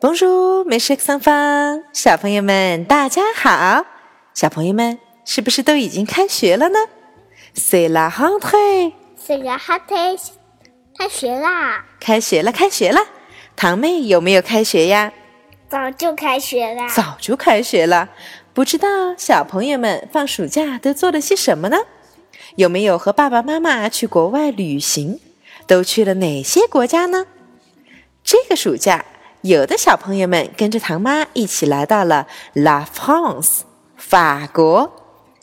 Bonjour, mes chers enfants，小朋友们，大家好！小朋友们，是不是都已经开学了呢？C'est la rentrée，是个 hot day，开学啦！开学了，开学了！堂妹有没有开学呀？早就开学啦！早就开学了。不知道小朋友们放暑假都做了些什么呢？有没有和爸爸妈妈去国外旅行？都去了哪些国家呢？这个暑假，有的小朋友们跟着唐妈一起来到了 La France，法国。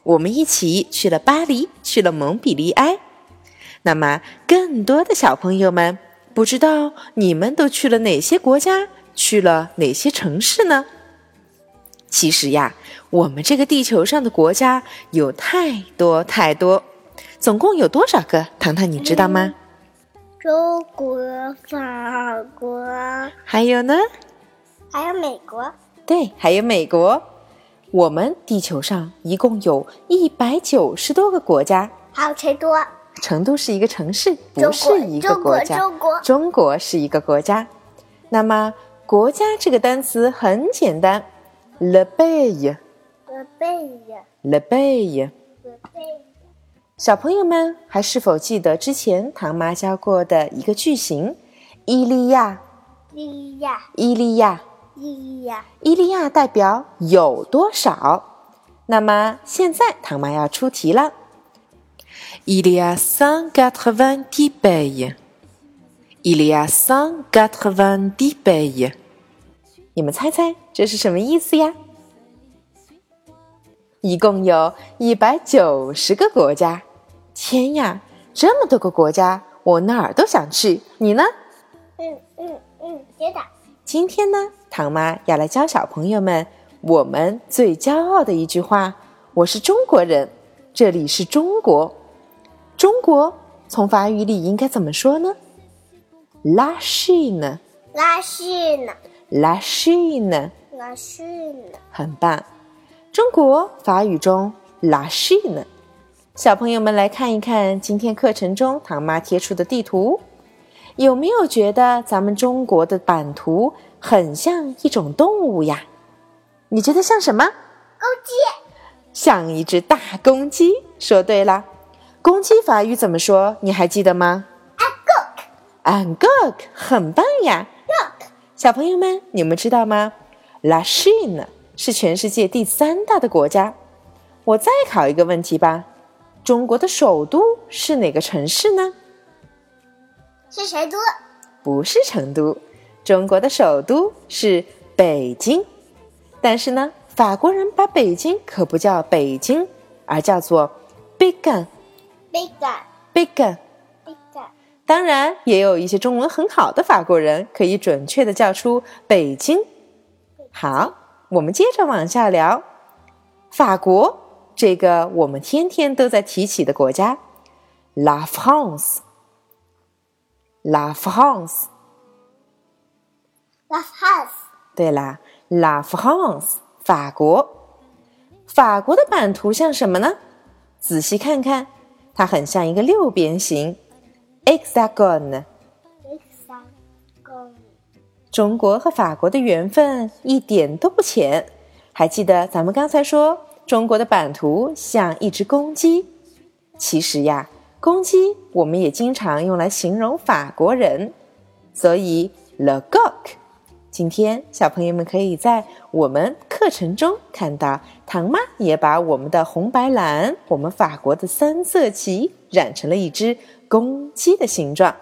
我们一起去了巴黎，去了蒙彼利埃。那么，更多的小朋友们，不知道你们都去了哪些国家，去了哪些城市呢？其实呀，我们这个地球上的国家有太多太多，总共有多少个？糖糖，你知道吗？中国、法国，还有呢？还有美国。对，还有美国。我们地球上一共有一百九十多个国家。还有成都。成都是一个城市，不是一个国家。中国，中国是一个国家。那么，国家这个单词很简单，le pays。le pays。le pays。le pays。小朋友们还是否记得之前唐妈教过的一个句型？伊利亚，伊利亚，伊利亚，伊利亚，伊利亚代表有多少？那么现在唐妈要出题了。Il y a cent quatre-vingt-dix pays. Il y a cent quatre-vingt-dix pays. 你们猜猜这是什么意思呀？一共有一百九十个国家，天呀，这么多个国家，我哪儿都想去。你呢？嗯嗯嗯，接着。今天呢，唐妈要来教小朋友们我们最骄傲的一句话：我是中国人，这里是中国。中国从法语里应该怎么说呢？La Chine。拉西呢？La Chine。拉西呢？很棒。中国法语中 La Chine。小朋友们来看一看今天课程中唐妈贴出的地图，有没有觉得咱们中国的版图很像一种动物呀？你觉得像什么？公鸡。像一只大公鸡。说对了，公鸡法语怎么说？你还记得吗 a goat。？Angok，很棒呀！Gook。小朋友们，你们知道吗？La Chine 是全世界第三大的国家。我再考一个问题吧：中国的首都是哪个城市呢？是成都。不是成都，中国的首都是北京。但是呢，法国人把北京可不叫北京，而叫做 Beijing。big guy。Beijing。big guy。当然，也有一些中文很好的法国人可以准确的叫出北京。好，我们接着往下聊，法国这个我们天天都在提起的国家，La France。La France。对啦，La France，法国。法国的版图像什么呢？仔细看看，它很像一个六边形，hexagon。hexagon。中国和法国的缘分一点都不浅。还记得咱们刚才说中国的版图像一只公鸡，其实呀，公鸡我们也经常用来形容法国人，所以 le coq。今天小朋友们可以在我们课程中看到，唐妈也把我们的红白蓝，我们法国的三色旗染成了一只公鸡的形状。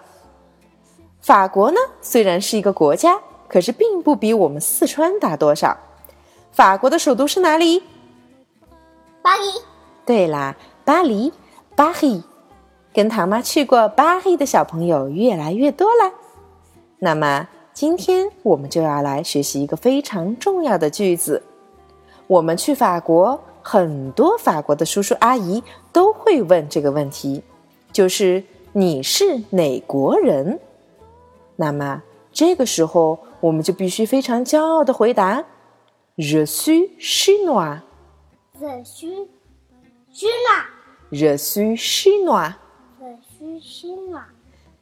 法国呢，虽然是一个国家，可是并不比我们四川大多少。法国的首都是哪里？巴黎。对啦，巴黎，巴黎。跟唐妈去过巴黎的小朋友越来越多啦。那么今天我们就要来学习一个非常重要的句子。我们去法国，很多法国的叔叔阿姨都会问这个问题，就是你是哪国人？那么这个时候，我们就必须非常骄傲的回答：Je suis né。Je suis chinois。Je suis chinois。Je suis chinois。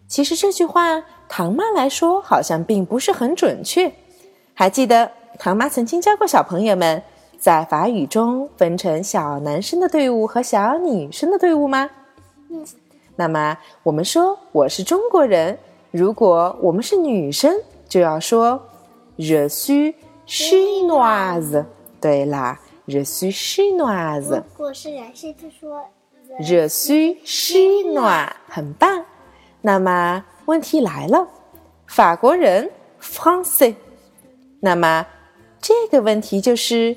其实这句话，唐妈来说好像并不是很准确。还记得唐妈曾经教过小朋友们，在法语中分成小男生的队伍和小女生的队伍吗？嗯，那么我们说我是中国人，如果我们是女生，就要说 je suis chinoise。对啦，je suis chinoise 如。果是男生就说 Je suis chinois，很棒。那么问题来了，法国人 français。那么这个问题就是，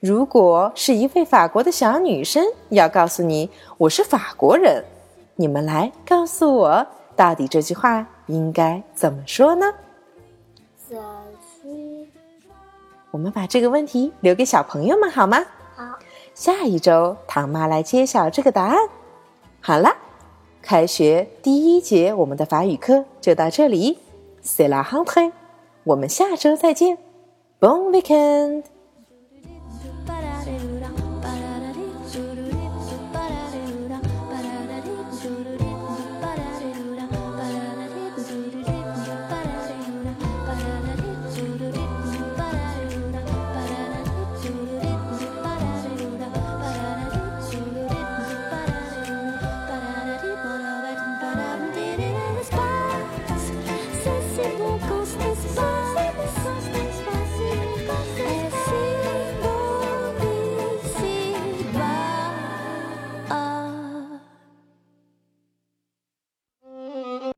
如果是一位法国的小女生要告诉你我是法国人，你们来告诉我，到底这句话应该怎么说呢？我们把这个问题留给小朋友们好吗？好，下一周，唐妈来揭晓这个答案。好啦，开学第一节我们的法语课就到这里，C'est la rentrée，我们下周再见，Bon weekend。